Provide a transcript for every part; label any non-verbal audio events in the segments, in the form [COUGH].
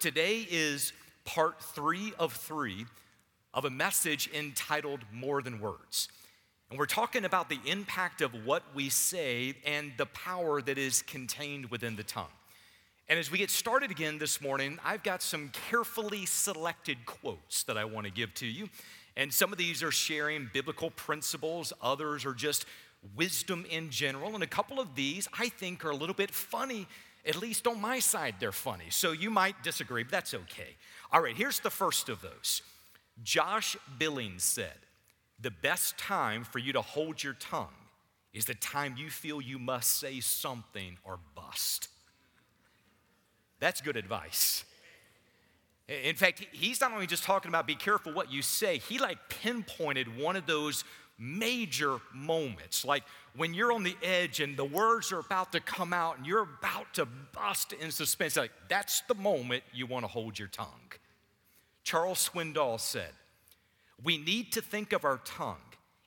today is part three of three of a message entitled More Than Words. And we're talking about the impact of what we say and the power that is contained within the tongue. And as we get started again this morning, I've got some carefully selected quotes that I want to give to you. And some of these are sharing biblical principles, others are just wisdom in general. And a couple of these I think are a little bit funny, at least on my side, they're funny. So you might disagree, but that's okay. All right, here's the first of those Josh Billings said, The best time for you to hold your tongue is the time you feel you must say something or bust. That's good advice. In fact, he's not only just talking about be careful what you say, he like pinpointed one of those major moments, like when you're on the edge and the words are about to come out and you're about to bust in suspense. Like that's the moment you want to hold your tongue. Charles Swindoll said, We need to think of our tongue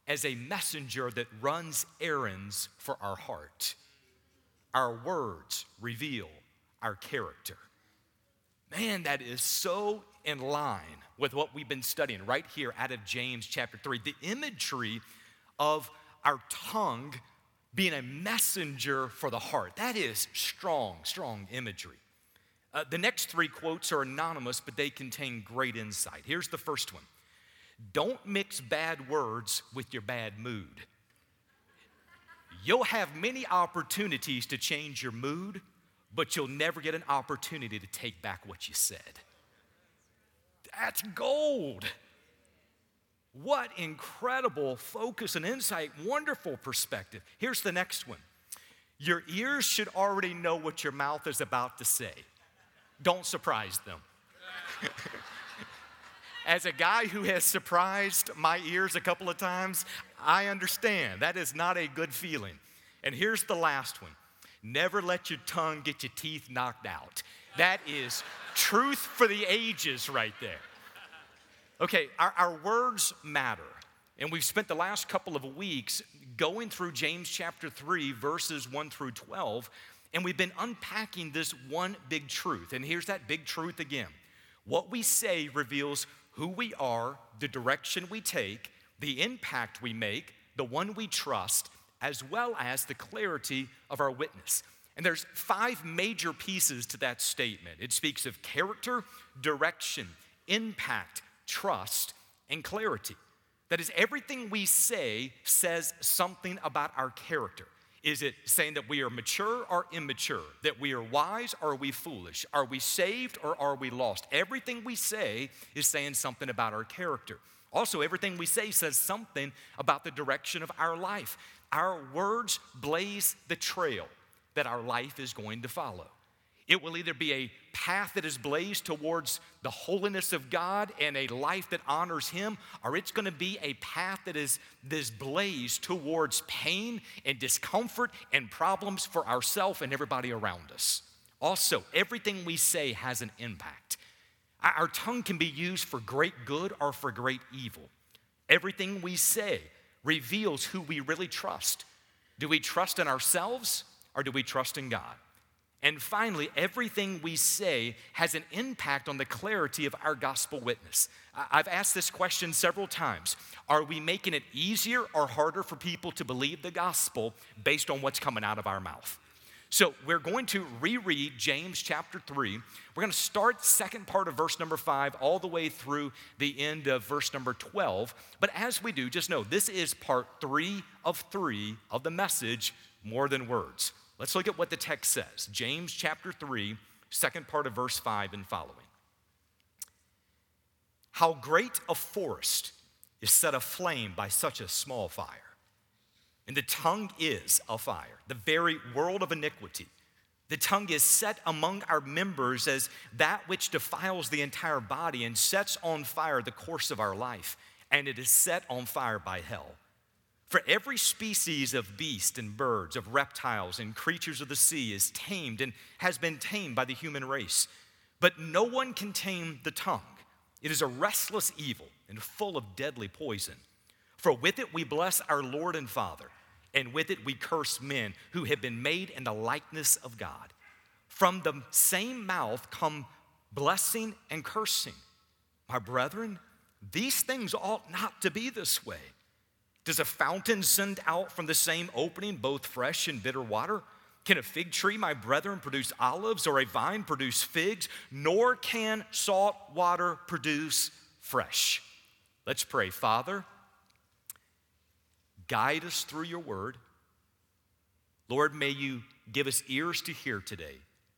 as a messenger that runs errands for our heart. Our words reveal our character. Man, that is so in line with what we've been studying right here out of James chapter 3. The imagery of our tongue being a messenger for the heart. That is strong, strong imagery. Uh, the next three quotes are anonymous, but they contain great insight. Here's the first one Don't mix bad words with your bad mood. You'll have many opportunities to change your mood, but you'll never get an opportunity to take back what you said. That's gold. What incredible focus and insight, wonderful perspective. Here's the next one Your ears should already know what your mouth is about to say. Don't surprise them. [LAUGHS] As a guy who has surprised my ears a couple of times, I understand that is not a good feeling. And here's the last one never let your tongue get your teeth knocked out. That is truth for the ages right there. Okay, our, our words matter. And we've spent the last couple of weeks going through James chapter 3, verses 1 through 12, and we've been unpacking this one big truth. And here's that big truth again what we say reveals who we are, the direction we take, the impact we make, the one we trust, as well as the clarity of our witness. And there's five major pieces to that statement. It speaks of character, direction, impact, trust, and clarity. That is, everything we say says something about our character. Is it saying that we are mature or immature? That we are wise or are we foolish? Are we saved or are we lost? Everything we say is saying something about our character. Also, everything we say says something about the direction of our life. Our words blaze the trail that our life is going to follow. It will either be a path that is blazed towards the holiness of God and a life that honors Him, or it's going to be a path that is this blazed towards pain and discomfort and problems for ourselves and everybody around us. Also, everything we say has an impact. Our tongue can be used for great good or for great evil. Everything we say reveals who we really trust. Do we trust in ourselves or do we trust in God? And finally, everything we say has an impact on the clarity of our gospel witness. I've asked this question several times. Are we making it easier or harder for people to believe the gospel based on what's coming out of our mouth? So we're going to reread James chapter 3. We're going to start second part of verse number 5 all the way through the end of verse number 12. But as we do, just know this is part 3 of 3 of the message more than words. Let's look at what the text says James chapter 3, second part of verse 5 and following. How great a forest is set aflame by such a small fire. And the tongue is a fire, the very world of iniquity. The tongue is set among our members as that which defiles the entire body and sets on fire the course of our life, and it is set on fire by hell. For every species of beast and birds, of reptiles and creatures of the sea is tamed and has been tamed by the human race. But no one can tame the tongue. It is a restless evil and full of deadly poison. For with it we bless our Lord and Father, and with it we curse men who have been made in the likeness of God. From the same mouth come blessing and cursing. My brethren, these things ought not to be this way. Does a fountain send out from the same opening both fresh and bitter water? Can a fig tree, my brethren, produce olives or a vine produce figs? Nor can salt water produce fresh. Let's pray. Father, guide us through your word. Lord, may you give us ears to hear today,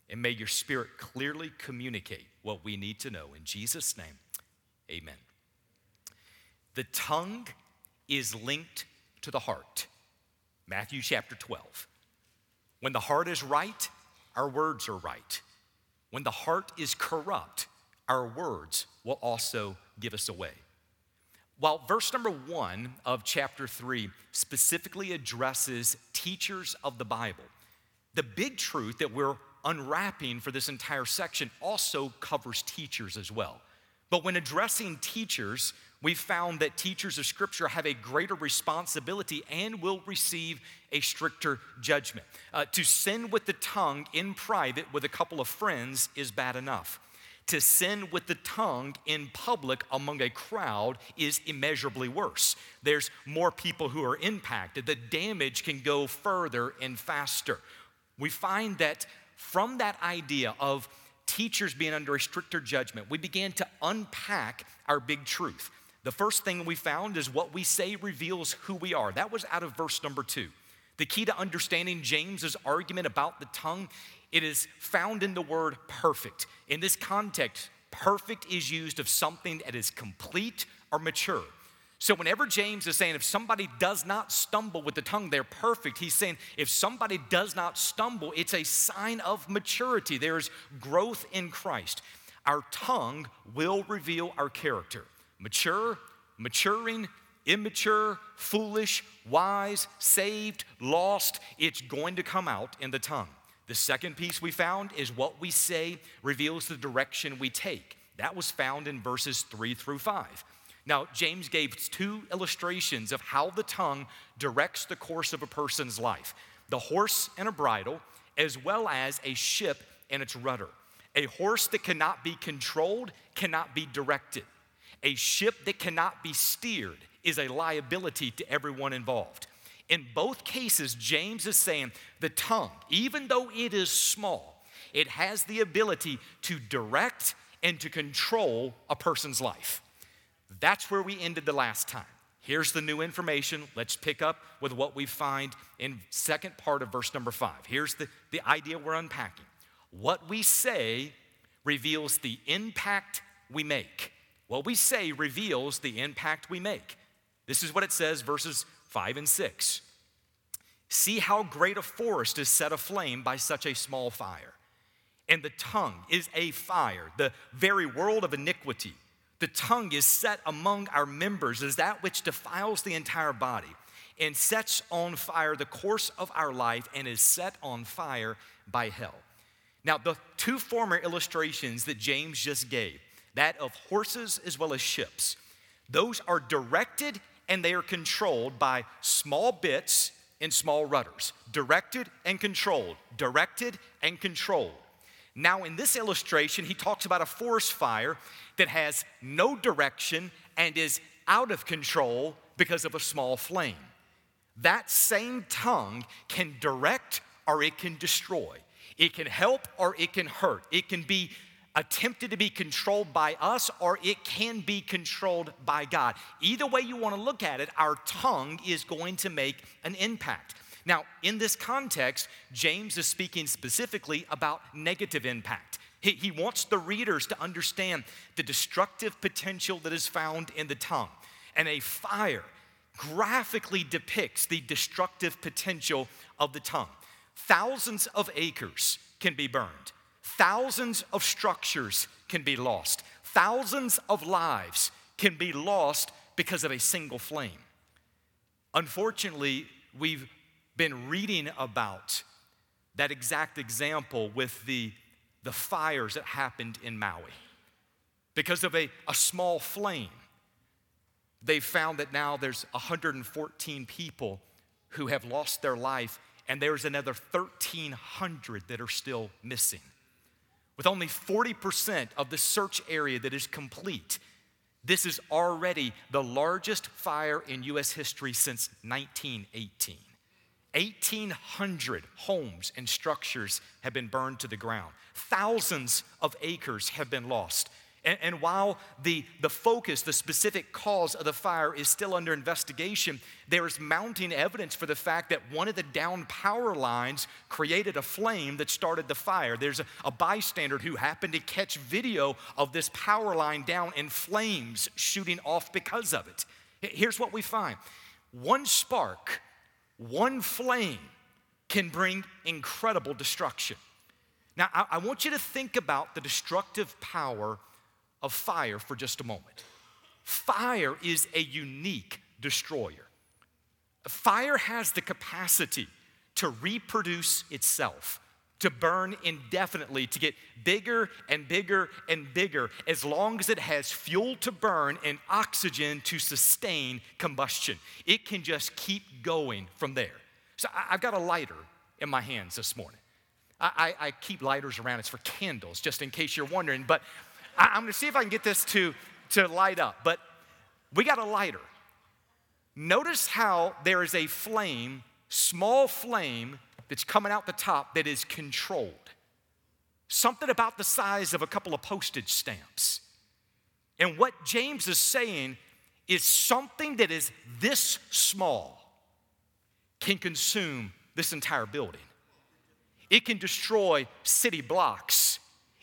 and may your spirit clearly communicate what we need to know. In Jesus' name, amen. The tongue is linked to the heart. Matthew chapter 12. When the heart is right, our words are right. When the heart is corrupt, our words will also give us away. While verse number one of chapter three specifically addresses teachers of the Bible, the big truth that we're unwrapping for this entire section also covers teachers as well. But when addressing teachers, we've found that teachers of Scripture have a greater responsibility and will receive a stricter judgment. Uh, to sin with the tongue in private with a couple of friends is bad enough. To sin with the tongue in public among a crowd is immeasurably worse. There's more people who are impacted. The damage can go further and faster. We find that from that idea of teachers being under a stricter judgment, we began to unpack our big truth. The first thing we found is what we say reveals who we are. That was out of verse number two. The key to understanding James's argument about the tongue, it is found in the word perfect. In this context, perfect is used of something that is complete or mature. So, whenever James is saying if somebody does not stumble with the tongue, they're perfect, he's saying if somebody does not stumble, it's a sign of maturity. There's growth in Christ. Our tongue will reveal our character mature, maturing, immature, foolish, wise, saved, lost. It's going to come out in the tongue. The second piece we found is what we say reveals the direction we take. That was found in verses three through five. Now, James gave two illustrations of how the tongue directs the course of a person's life the horse and a bridle, as well as a ship and its rudder. A horse that cannot be controlled cannot be directed. A ship that cannot be steered is a liability to everyone involved. In both cases, James is saying the tongue, even though it is small, it has the ability to direct and to control a person's life. That's where we ended the last time. Here's the new information. Let's pick up with what we find in second part of verse number five. Here's the, the idea we're unpacking. What we say reveals the impact we make. What we say reveals the impact we make. This is what it says, verses five and six. See how great a forest is set aflame by such a small fire. And the tongue is a fire, the very world of iniquity. The tongue is set among our members as that which defiles the entire body and sets on fire the course of our life and is set on fire by hell. Now, the two former illustrations that James just gave, that of horses as well as ships, those are directed and they are controlled by small bits and small rudders. Directed and controlled, directed and controlled. Now, in this illustration, he talks about a forest fire that has no direction and is out of control because of a small flame. That same tongue can direct or it can destroy. It can help or it can hurt. It can be attempted to be controlled by us or it can be controlled by God. Either way you want to look at it, our tongue is going to make an impact. Now, in this context, James is speaking specifically about negative impact. He, he wants the readers to understand the destructive potential that is found in the tongue. And a fire graphically depicts the destructive potential of the tongue. Thousands of acres can be burned, thousands of structures can be lost, thousands of lives can be lost because of a single flame. Unfortunately, we've been reading about that exact example with the, the fires that happened in Maui. Because of a, a small flame, they found that now there's 114 people who have lost their life, and there's another 1,300 that are still missing. With only 40% of the search area that is complete. This is already the largest fire in US history since 1918. 1,800 homes and structures have been burned to the ground. Thousands of acres have been lost. And, and, while the, the focus, the specific cause of the fire is still under investigation, there is mounting evidence for the fact that one of the down power lines created a flame that started the fire. There's a, a bystander who happened to catch video of this power line down and flames shooting off because of it. Here's what we find one spark, one flame can bring incredible destruction. Now, I, I want you to think about the destructive power of fire for just a moment. Fire is a unique destroyer. Fire has the capacity to reproduce itself, to burn indefinitely, to get bigger and bigger and bigger, as long as it has fuel to burn and oxygen to sustain combustion. It can just keep going from there. So I've got a lighter in my hands this morning. I, I, I keep lighters around, it's for candles, just in case you're wondering. But I, am gonna see if I can get this to, to light up, but we got a lighter. Notice how there is a flame, small flame, that's coming out the top that is controlled. Something about the size of a couple of postage stamps. And what James is saying is something that is this small can consume this entire building. It can destroy city blocks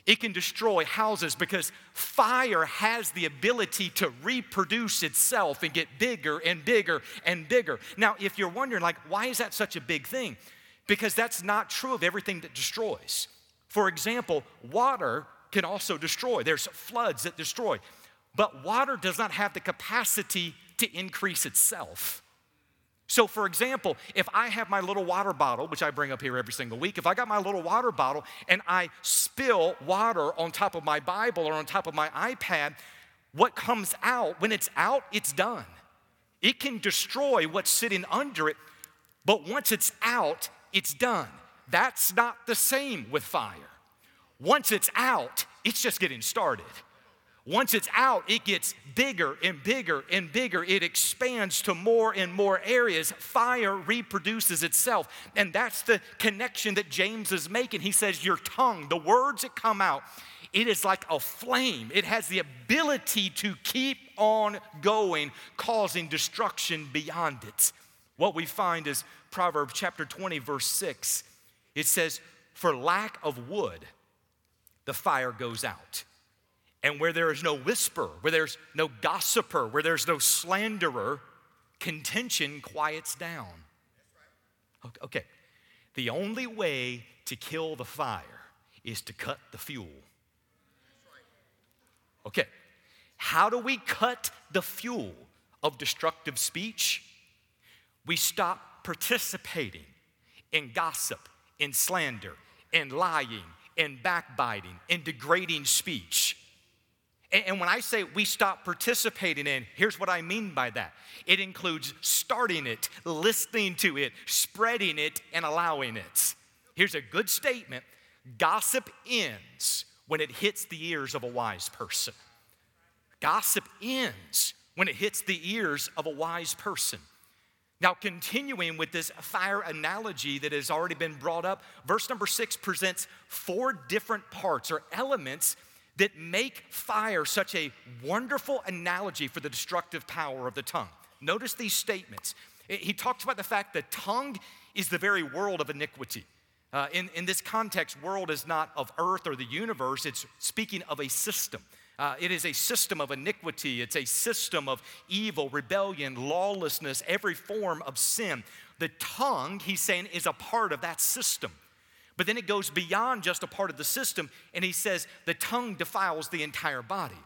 it can destroy houses because fire has the ability to reproduce itself and get bigger and bigger and bigger. Now, if you're wondering, like, why is that such a big thing? Because that's not true of everything that destroys. For example, water can also destroy, there's floods that destroy, but water does not have the capacity to increase itself. So, for example, if I have my little water bottle, which I bring up here every single week, if I got my little water bottle and I spill water on top of my Bible or on top of my iPad, what comes out, when it's out, it's done. It can destroy what's sitting under it, but once it's out, it's done. That's not the same with fire. Once it's out, it's just getting started. Once it's out, it gets bigger and bigger and bigger. It expands to more and more areas. Fire reproduces itself. And that's the connection that James is making. He says, Your tongue, the words that come out, it is like a flame. It has the ability to keep on going, causing destruction beyond it. What we find is Proverbs chapter 20, verse 6. It says, For lack of wood, the fire goes out. And where there is no whisper, where there's no gossiper, where there's no slanderer, contention quiets down. Okay, the only way to kill the fire is to cut the fuel. Okay, how do we cut the fuel of destructive speech? We stop participating in gossip, in slander, in lying, in backbiting, in degrading speech. And when I say we stop participating in, here's what I mean by that it includes starting it, listening to it, spreading it, and allowing it. Here's a good statement gossip ends when it hits the ears of a wise person. Gossip ends when it hits the ears of a wise person. Now, continuing with this fire analogy that has already been brought up, verse number six presents four different parts or elements that make fire such a wonderful analogy for the destructive power of the tongue. Notice these statements. He talks about the fact that tongue is the very world of iniquity. Uh, in, in this context, world is not of earth or the universe, it's speaking of a system. Uh, it is a system of iniquity. It's a system of evil, rebellion, lawlessness, every form of sin. The tongue, he's saying, is a part of that system. But then it goes beyond just a part of the system, and he says the tongue defiles the entire body.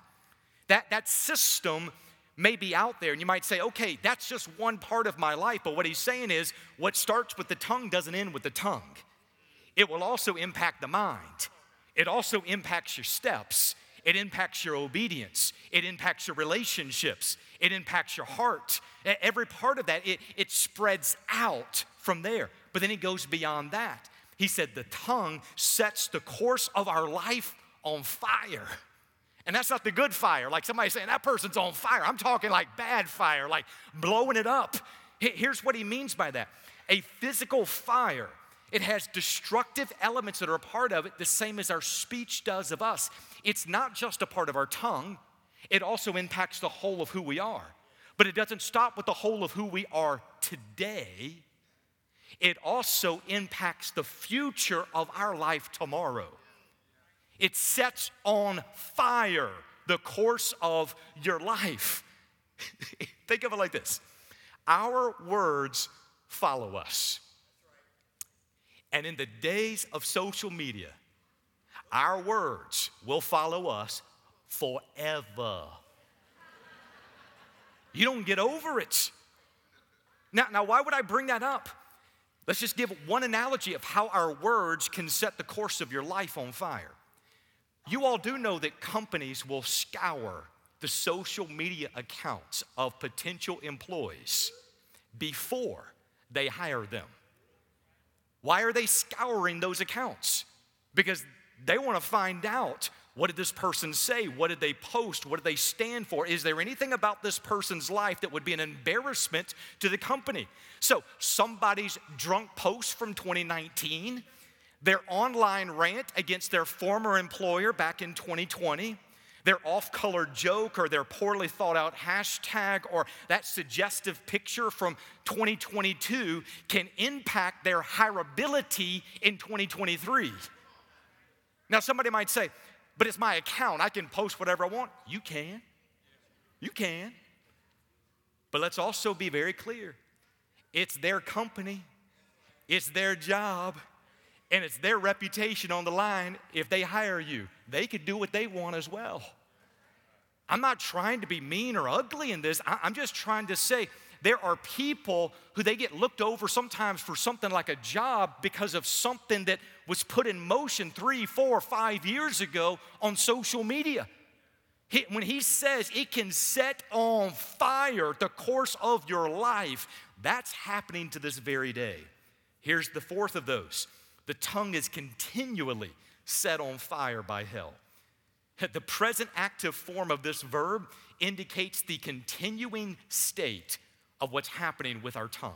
That, that system may be out there, and you might say, okay, that's just one part of my life. But what he's saying is, what starts with the tongue doesn't end with the tongue. It will also impact the mind, it also impacts your steps, it impacts your obedience, it impacts your relationships, it impacts your heart. Every part of that, it, it spreads out from there. But then it goes beyond that. He said, The tongue sets the course of our life on fire. And that's not the good fire, like somebody saying that person's on fire. I'm talking like bad fire, like blowing it up. Here's what he means by that a physical fire. It has destructive elements that are a part of it, the same as our speech does of us. It's not just a part of our tongue, it also impacts the whole of who we are. But it doesn't stop with the whole of who we are today, it also impacts the future of our life tomorrow. It sets on fire the course of your life. [LAUGHS] Think of it like this our words follow us. And in the days of social media, our words will follow us forever. You don't get over it. Now, now, why would I bring that up? Let's just give one analogy of how our words can set the course of your life on fire. You all do know that companies will scour the social media accounts of potential employees before they hire them. Why are they scouring those accounts? Because they want to find out what did this person say? What did they post? What did they stand for? Is there anything about this person's life that would be an embarrassment to the company? So, somebody's drunk post from 2019, their online rant against their former employer back in 2020, their off color joke or their poorly thought out hashtag or that suggestive picture from 2022 can impact their hireability in 2023. Now, somebody might say, but it's my account. I can post whatever I want. You can. You can. But let's also be very clear it's their company, it's their job, and it's their reputation on the line if they hire you. They could do what they want as well. I'm not trying to be mean or ugly in this. I'm just trying to say there are people who they get looked over sometimes for something like a job because of something that was put in motion three, four, five years ago on social media. He, when he says it can set on fire the course of your life, that's happening to this very day. Here's the fourth of those the tongue is continually set on fire by hell. [LAUGHS] The present active form of this verb indicates the continuing state of what's happening with our tongue.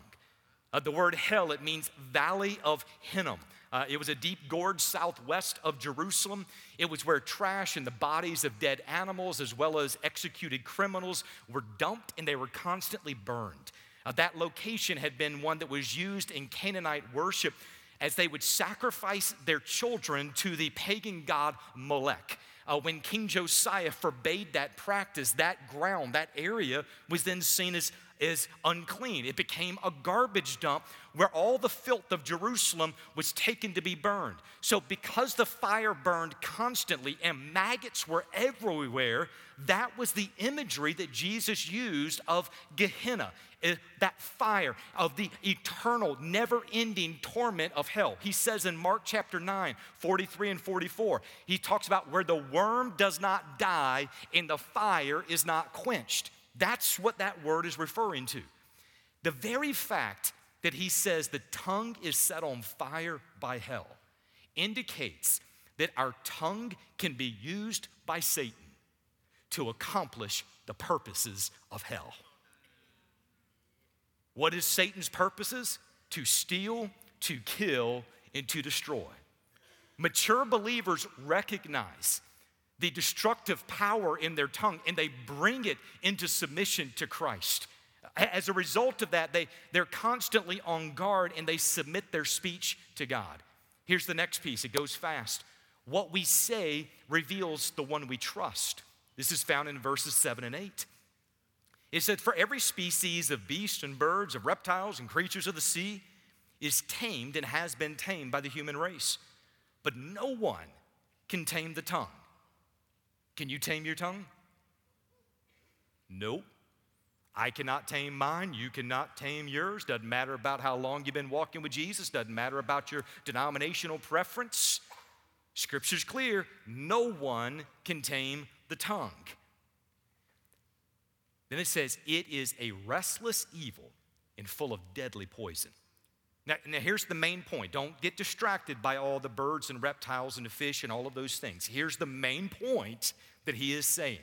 Uh, the word hell, it means valley of Hinnom. Uh, it was a deep gorge southwest of Jerusalem. It was where trash and the bodies of dead animals, as well as executed criminals, were dumped and they were constantly burned. Uh, that location had been one that was used in Canaanite worship as they would sacrifice their children to the pagan god Molech. Uh, when King Josiah forbade that practice, that ground, that area was then seen as is unclean. It became a garbage dump where all the filth of Jerusalem was taken to be burned. So, because the fire burned constantly and maggots were everywhere, that was the imagery that Jesus used of Gehenna, eh, that fire of the eternal, never ending torment of hell. He says in Mark chapter 9, 43 and 44, he talks about where the worm does not die and the fire is not quenched. That's what that word is referring to. The very fact that he says the tongue is set on fire by hell indicates that our tongue can be used by Satan to accomplish the purposes of hell. What is Satan's purposes? To steal, to kill, and to destroy. Mature believers recognize the destructive power in their tongue and they bring it into submission to Christ. As a result of that, they, they're constantly on guard and they submit their speech to God. Here's the next piece, it goes fast. What we say reveals the one we trust. This is found in verses 7 and 8. It said, For every species of beasts and birds, of reptiles and creatures of the sea is tamed and has been tamed by the human race. But no one can tame the tongue. Can you tame your tongue? Nope. I cannot tame mine. You cannot tame yours. Doesn't matter about how long you've been walking with Jesus. Doesn't matter about your denominational preference. Scripture's clear. No one can tame the tongue. Then it says, it is a restless evil and full of deadly poison. Now, now, here's the main point. Don't get distracted by all the birds and reptiles and the fish and all of those things. Here's the main point that he is saying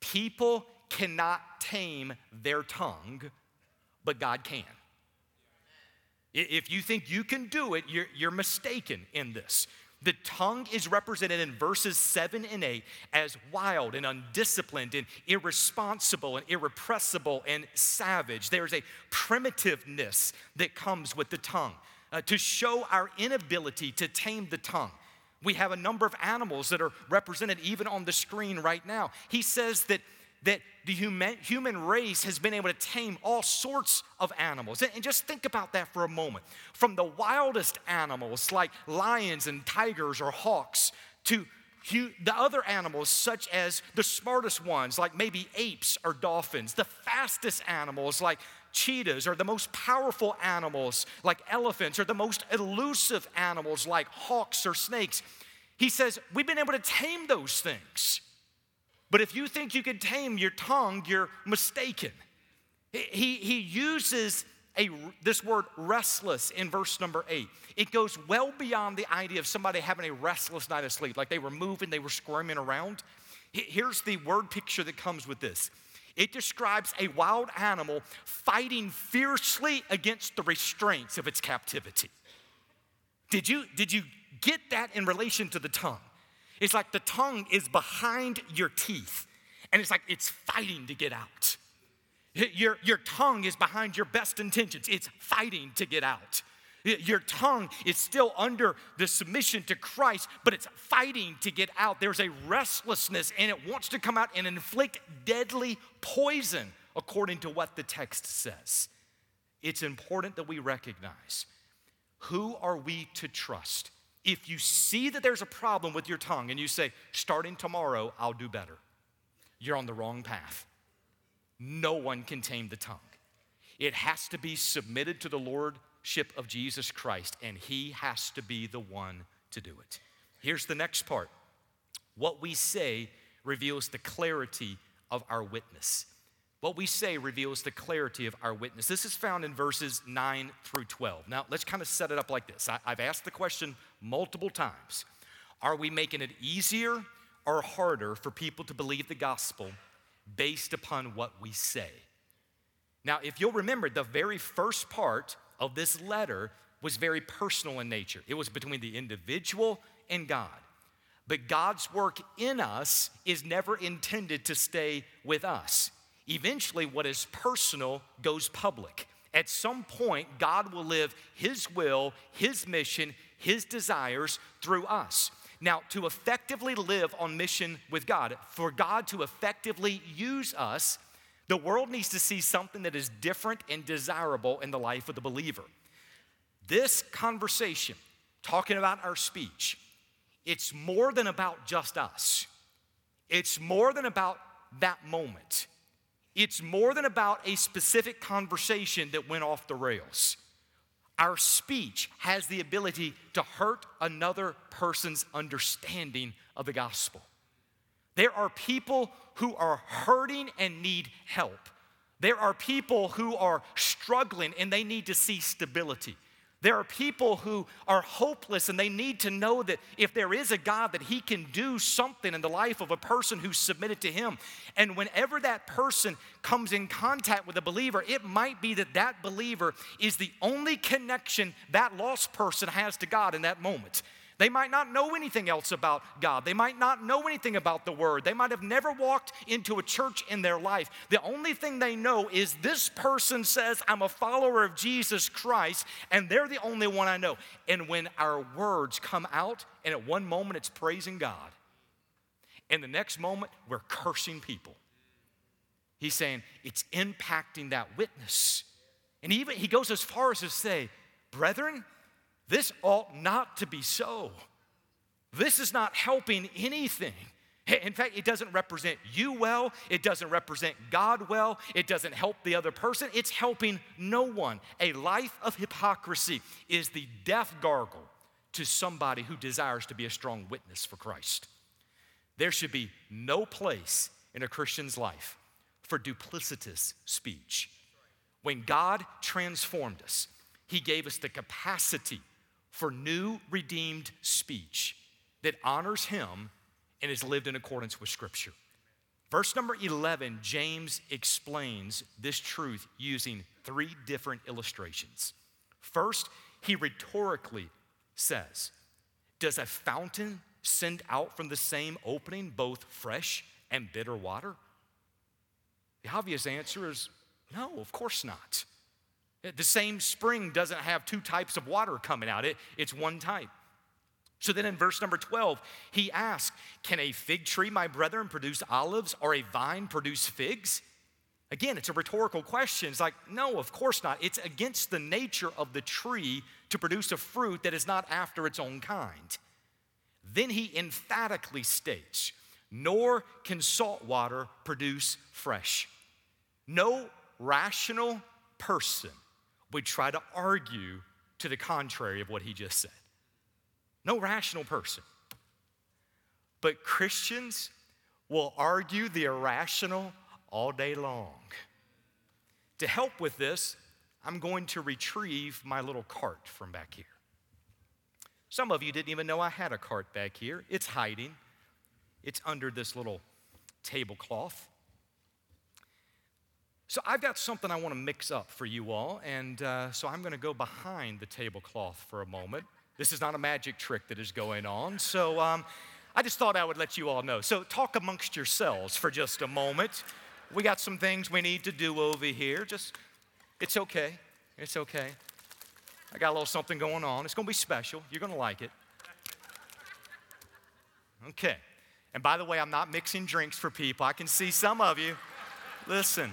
people cannot tame their tongue, but God can. If you think you can do it, you're, you're mistaken in this. The tongue is represented in verses 7 and 8 as wild and undisciplined and irresponsible and irrepressible and savage. There's a primitiveness that comes with the tongue uh, to show our inability to tame the tongue. We have a number of animals that are represented even on the screen right now. He says that that the human, human race has been able to tame all sorts of animals. And, just think about that for a moment. From the wildest animals like lions and tigers or hawks to the other animals, such as the smartest ones, like maybe apes or dolphins, the fastest animals, like cheetahs, or the most powerful animals, like elephants, or the most elusive animals, like hawks or snakes. He says, We've been able to tame those things. But if you think you can tame your tongue, you're mistaken. He, he uses a, this word restless in verse number eight. It goes well beyond the idea of somebody having a restless night of sleep, like they were moving, they were squirming around. Here's the word picture that comes with this it describes a wild animal fighting fiercely against the restraints of its captivity. Did you, did you get that in relation to the tongue? It's like the tongue is behind your teeth, and it's like it's fighting to get out. Your, your tongue is behind your best intentions, it's fighting to get out. Your tongue is still under the submission to Christ, but it's fighting to get out. There's a restlessness, and it wants to come out and inflict deadly poison, according to what the text says. It's important that we recognize who are we to trust? If you see that there's a problem with your tongue and you say, starting tomorrow, I'll do better, you're on the wrong path. No one can tame the tongue. It has to be submitted to the Lordship of Jesus Christ, and He has to be the one to do it. Here's the next part what we say reveals the clarity of our witness. What we say reveals the clarity of our witness. This is found in verses 9 through 12. Now, let's kind of set it up like this. I, have asked the question multiple times Are we making it easier or harder for people to believe the gospel based upon what we say? Now, if you'll remember, the very first part of this letter was very personal in nature, it was between the individual and God. But God's work in us is never intended to stay with us eventually what is personal goes public. At some point, God will live His will, His mission, His desires through us. Now, to effectively live on mission with God, for God to effectively use us, the world needs to see something that is different and desirable in the life of the believer. This conversation, talking about our speech, it's more than about just us. It's more than about that moment. It's more than about a specific conversation that went off the rails. Our speech has the ability to hurt another person's understanding of the gospel. There are people who are hurting and need help. There are people who are struggling and they need to see stability. There are people who are hopeless and they need to know that if there is a God that he can do something in the life of a person who's submitted to him. And whenever that person comes in contact with a believer, it might be that that believer is the only connection that lost person has to God in that moment. They might not know anything else about God. They might not know anything about the Word. They might have never walked into a church in their life. The only thing they know is this person says, I'm a follower of Jesus Christ, and they're the only one I know. And when our words come out, and at one moment it's praising God, and the next moment we're cursing people, he's saying it's impacting that witness. And even he goes as far as to say, Brethren, this ought not to be so. This is not helping anything. In fact, it doesn't represent you well. It doesn't represent God well. It doesn't help the other person. It's helping no one. A life of hypocrisy is the death gargle to somebody who desires to be a strong witness for Christ. There should be no place in a Christian's life for duplicitous speech. When God transformed us, He gave us the capacity for new redeemed speech that honors Him and is lived in accordance with Scripture. Verse number 11, James explains this truth using three different illustrations. First, he rhetorically says, Does a fountain send out from the same opening both fresh and bitter water? The obvious answer is no, of course not. The same spring doesn't have two types of water coming out, it, it's one type. So then in verse number 12, he asks, Can a fig tree, my brethren, produce olives or a vine produce figs? Again, it's a rhetorical question. It's like, no, of course not. It's against the nature of the tree to produce a fruit that is not after its own kind. Then he emphatically states, Nor can salt water produce fresh. No rational person would try to argue to the contrary of what he just said. No rational person. But Christians will argue the irrational all day long. To help with this, I'm going to retrieve my little cart from back here. Some of you didn't even know I had a cart back here. It's hiding, it's under this little tablecloth. So I've got something I want to mix up for you all, and uh, so I'm going to go behind the tablecloth for a moment. This is not a magic trick that is going on, so um, I just thought I would let you all know. So talk amongst yourselves for just a moment. We got some things we need to do over here. Just, it's okay. It's okay. I got a little something going on. It's going to be special. You're going to like it. Okay. And by the way, I'm not mixing drinks for people. I can see some of you. Listen.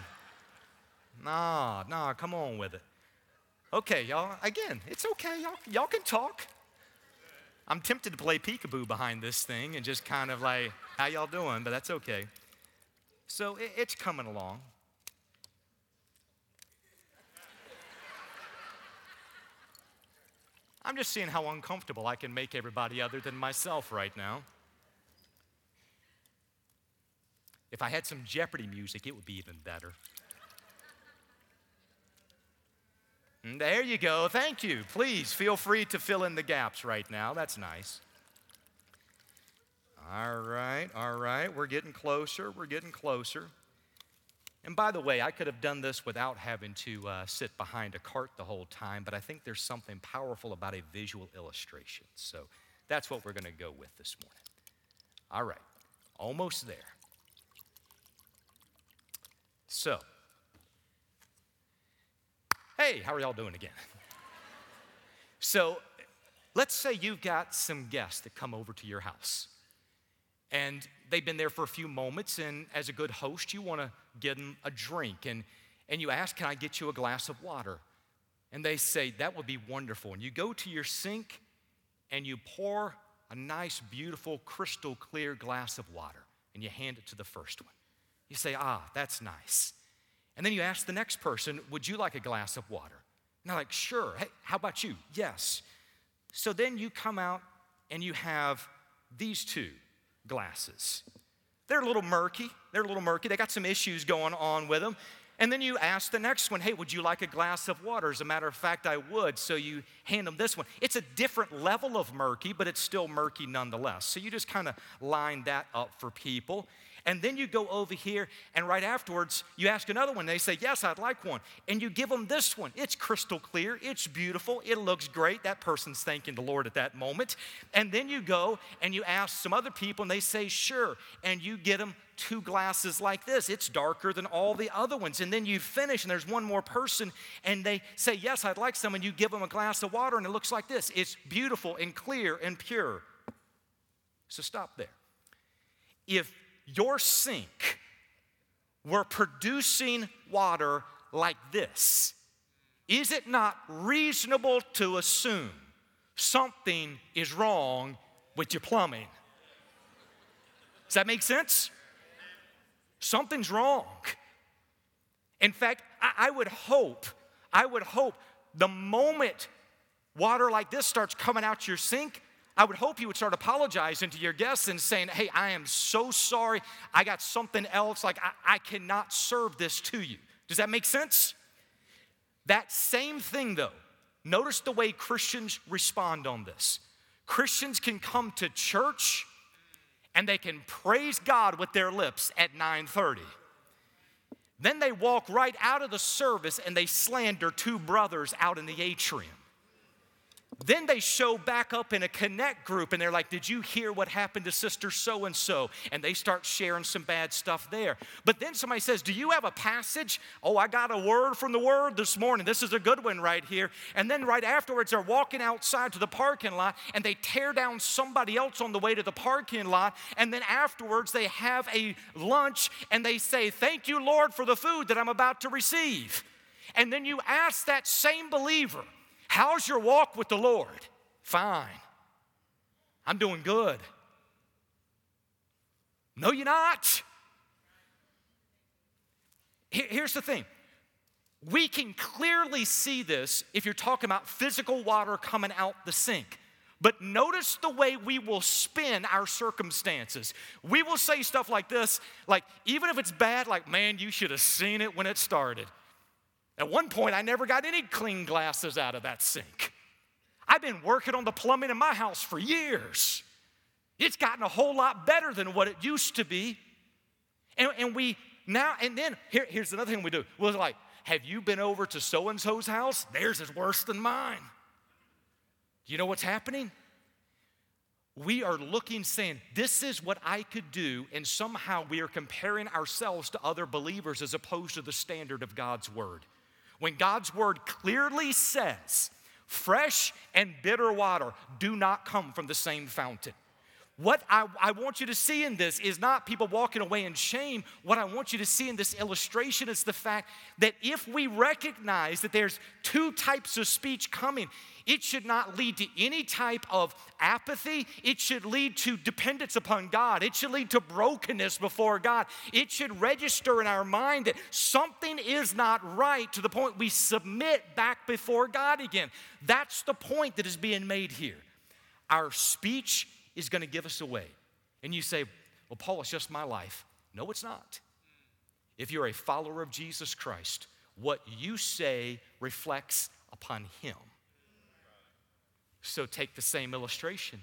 Nah, nah, come on with it. Okay, y'all, again, it's okay. Y'all, y'all can talk. I'm tempted to play peekaboo behind this thing and just kind of like, how y'all doing? But that's okay. So it, it's coming along. I'm just seeing how uncomfortable I can make everybody other than myself right now. If I had some Jeopardy music, it would be even better. And there you go. Thank you. Please feel free to fill in the gaps right now. That's nice. All right, all right. We're getting closer. We're getting closer. And by the way, I could have done this without having to uh, sit behind a cart the whole time, but I think there's something powerful about a visual illustration. So that's what we're going to go with this morning. All right, almost there. So, hey, how are y'all doing again? so, let's say you've got some guests that come over to your house and they've been there for a few moments and as a good host you want to give them a drink and, and you ask can i get you a glass of water? And they say that would be wonderful. And you go to your sink and you pour a nice beautiful crystal clear glass of water and you hand it to the first one. You say ah that's nice and then you ask the next person would you like a glass of water and they're like sure hey how about you yes so then you come out and you have these two glasses. They're a little murky. They're a little murky. They got some issues going on with them. And then you ask the next one, hey, would you like a glass of water? As a matter of fact, I would. So you hand them this one. It's a different level of murky, but it's still murky nonetheless. So you just kind of line that up for people. And then you go over here, and right afterwards, you ask another one. They say, Yes, I'd like one. And you give them this one. It's crystal clear, it's beautiful, it looks great. That person's thanking the Lord at that moment. And then you go and you ask some other people, and they say, Sure. And you get them two glasses like this. It's darker than all the other ones. And then you finish, and there's one more person, and they say, Yes, I'd like some. And you give them a glass of water, and it looks like this. It's beautiful and clear and pure. So stop there. If your sink were producing water like this, is it not reasonable to assume something is wrong with your plumbing? Does that make sense? Something's wrong. In fact, I, I would hope, I would hope the moment water like this starts coming out your sink, I would hope you would start apologizing to your guests and saying, Hey, I am so sorry. I got something else. Like, I, I cannot serve this to you. Does that make sense? That same thing, though, Notice the way Christians respond on this. Christians can come to church and they can praise God with their lips at 9:30. Then they walk right out of the service and they slander two brothers out in the atrium. Then they show back up in a connect group and they're like, Did you hear what happened to sister so and so? And they start sharing some bad stuff there. But then somebody says, Do you have a passage? Oh, I got a word from the word this morning. This is a good one right here. And then right afterwards, they're walking outside to the parking lot and they tear down somebody else on the way to the parking lot. And then afterwards, they have a lunch and they say, Thank you, Lord, for the food that I'm about to receive. And then you ask that same believer, How's your walk with the Lord? Fine. I'm doing good. No, you're not. Here's the thing we can clearly see this if you're talking about physical water coming out the sink. But notice the way we will spin our circumstances. We will say stuff like this, like, even if it's bad, like, man, you should have seen it when it started. At one point, I never got any clean glasses out of that sink. I've been working on the plumbing in my house for years. It's gotten a whole lot better than what it used to be. And, and we now, and then here, here's another thing we do. We're like, have you been over to so and so's house? Theirs is worse than mine. You know what's happening? We are looking, saying, This is what I could do, and somehow we are comparing ourselves to other believers as opposed to the standard of God's word. When God's word clearly says, fresh and bitter water do not come from the same fountain. What I, I, want you to see in this is not people walking away in shame. What I want you to see in this illustration is the fact that if we recognize that there's two types of speech coming, it should not lead to any type of apathy. It should lead to dependence upon God. It should lead to brokenness before God. It should register in our mind that something is not right to the point we submit back before God again. That's the point that is being made here. Our speech is going to give us away. And you say, well, Paul, it's just my life. No, it's not. If you're a follower of Jesus Christ, what you say reflects upon Him. So take the same illustration.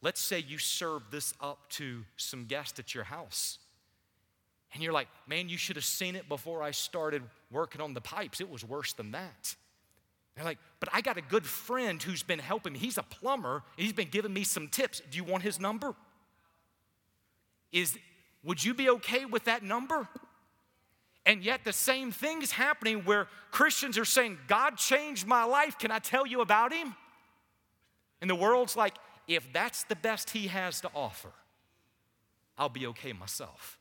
Let's say you serve this up to some guests at your house. And you're like, man, you should have seen it before I started working on the pipes. It was worse than that. They're like, but I got a good friend who's been helping me. He's a plumber. He's been giving me some tips. Do you want his number? Is would you be okay with that number? And yet the same thing is happening where Christians are saying, God changed my life. Can I tell you about him? And the world's like, if that's the best he has to offer, I'll be okay myself.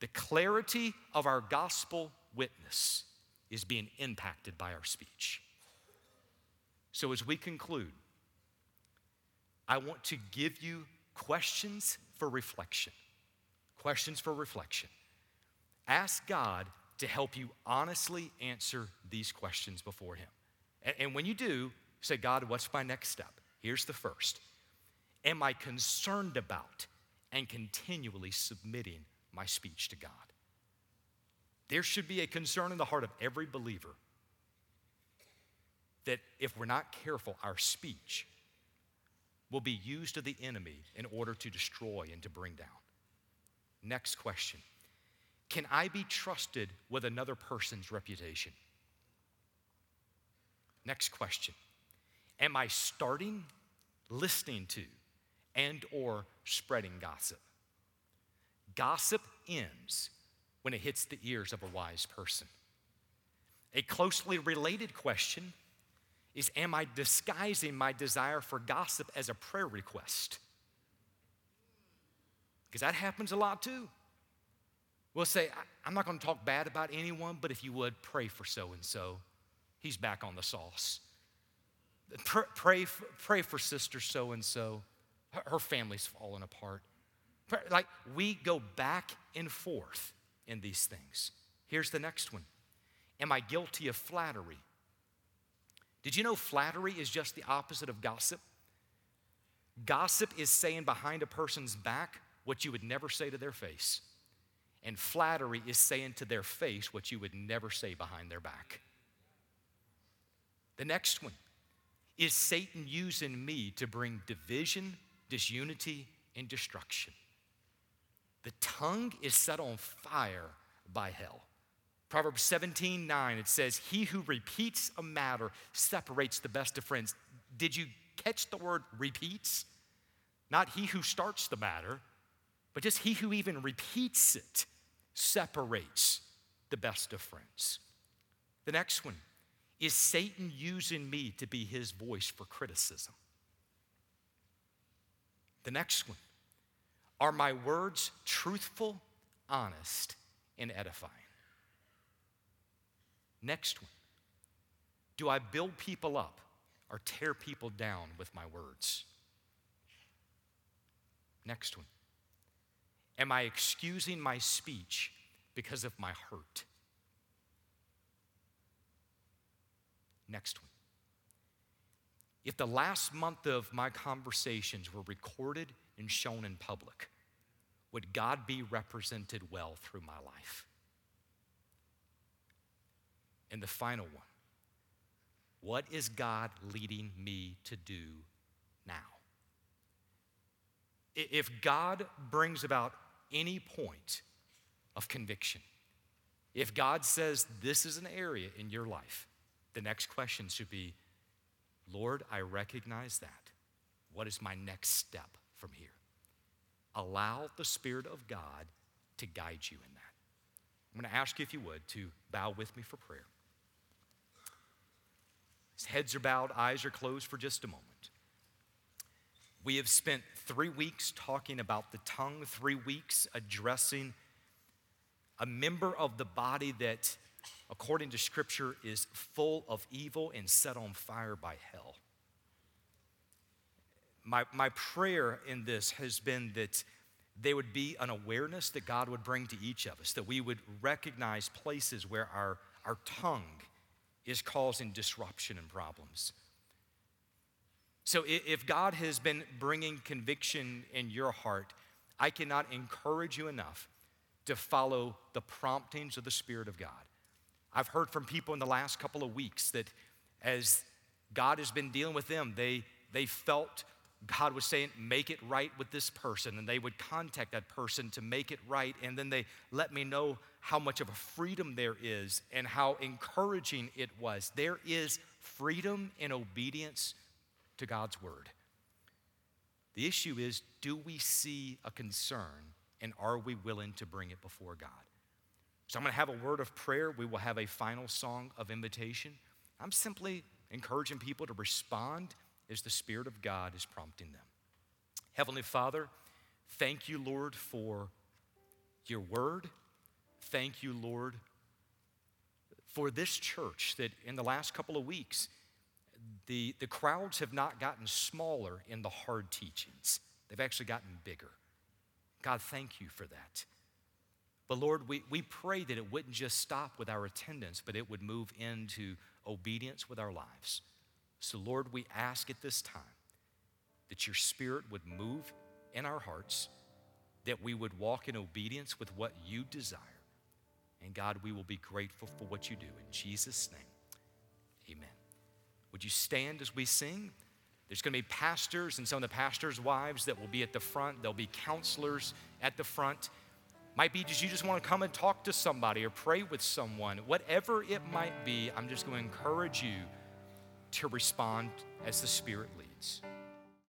The clarity of our gospel witness is being impacted by our speech. So, as we conclude, I want to give you questions for reflection. Questions for reflection. Ask God to help you honestly answer these questions before Him. And, when you do, Say, God, what's my next step? Here's the first Am I concerned about and continually submitting my speech to God? There should be a concern in the heart of every believer that if we're not careful, our speech will be used of the enemy in order to destroy and to bring down. Next question Can I be trusted with another person's reputation? Next question Am I starting, listening to, and or spreading gossip? Gossip ends when it hits the ears of a wise person. A closely related question is Am I disguising my desire for gossip as a prayer request? Because that happens a lot too. We'll say, I'm not going to talk bad about anyone, but if you would, pray for so and so. He's back on the sauce. Pray, pray for sister so and so. Her family's falling apart. Like we go back and forth in these things. Here's the next one Am I guilty of flattery? Did you know flattery is just the opposite of gossip? Gossip is saying behind a person's back what you would never say to their face. And flattery is saying to their face what you would never say behind their back. The next one is Satan using me to bring division, disunity, and destruction. The tongue is set on fire by hell. Proverbs 17 9, it says, He who repeats a matter separates the best of friends. Did you catch the word repeats? Not he who starts the matter, but just he who even repeats it separates the best of friends. The next one is Satan using me to be his voice for criticism? The next one are my words truthful, honest, and edifying? Next one do I build people up or tear people down with my words? Next one am I excusing my speech because of my hurt? Next one. If the last month of my conversations were recorded and shown in public, would God be represented well through my life? And the final one what is God leading me to do now? If God brings about any point of conviction, if God says this is an area in your life, the next question should be Lord, I recognize that. What is my next step from here? Allow the Spirit of God to guide you in that. I'm going to ask you, if you would, to bow with me for prayer. His heads are bowed, eyes are closed for just a moment. We have spent three weeks talking about the tongue, three weeks addressing a member of the body that, according to Scripture, is full of evil and set on fire by hell. My, my prayer in this has been that there would be an awareness that God would bring to each of us, that we would recognize places where our, our tongue is causing disruption and problems. So if God has been bringing conviction in your heart, I cannot encourage you enough to follow the promptings of the Spirit of God. I've heard from people in the last couple of weeks that as God has been dealing with them, they, they felt God was saying, make it right with this person. And they would contact that person to make it right. And then they let me know how much of a freedom there is and how encouraging it was. There is freedom in obedience to God's word. The issue is do we see a concern and are we willing to bring it before God? So I'm going to have a word of prayer. We will have a final song of invitation. I'm simply encouraging people to respond as the Spirit of God is prompting them. Heavenly Father, thank you, Lord, for your word. Thank you, Lord, for this church that in the last couple of weeks, the, the crowds have not gotten smaller in the hard teachings, they've actually gotten bigger. God, thank you for that. But Lord, we, we pray that it wouldn't just stop with our attendance, but it would move into obedience with our lives. So, Lord, we ask at this time that your spirit would move in our hearts, that we would walk in obedience with what you desire. And God, we will be grateful for what you do. In Jesus' name, amen. Would you stand as we sing? There's going to be pastors and some of the pastors' wives that will be at the front. There'll be counselors at the front. Might be just you just want to come and talk to somebody or pray with someone. Whatever it might be, I'm just going to encourage you to respond as the Spirit leads.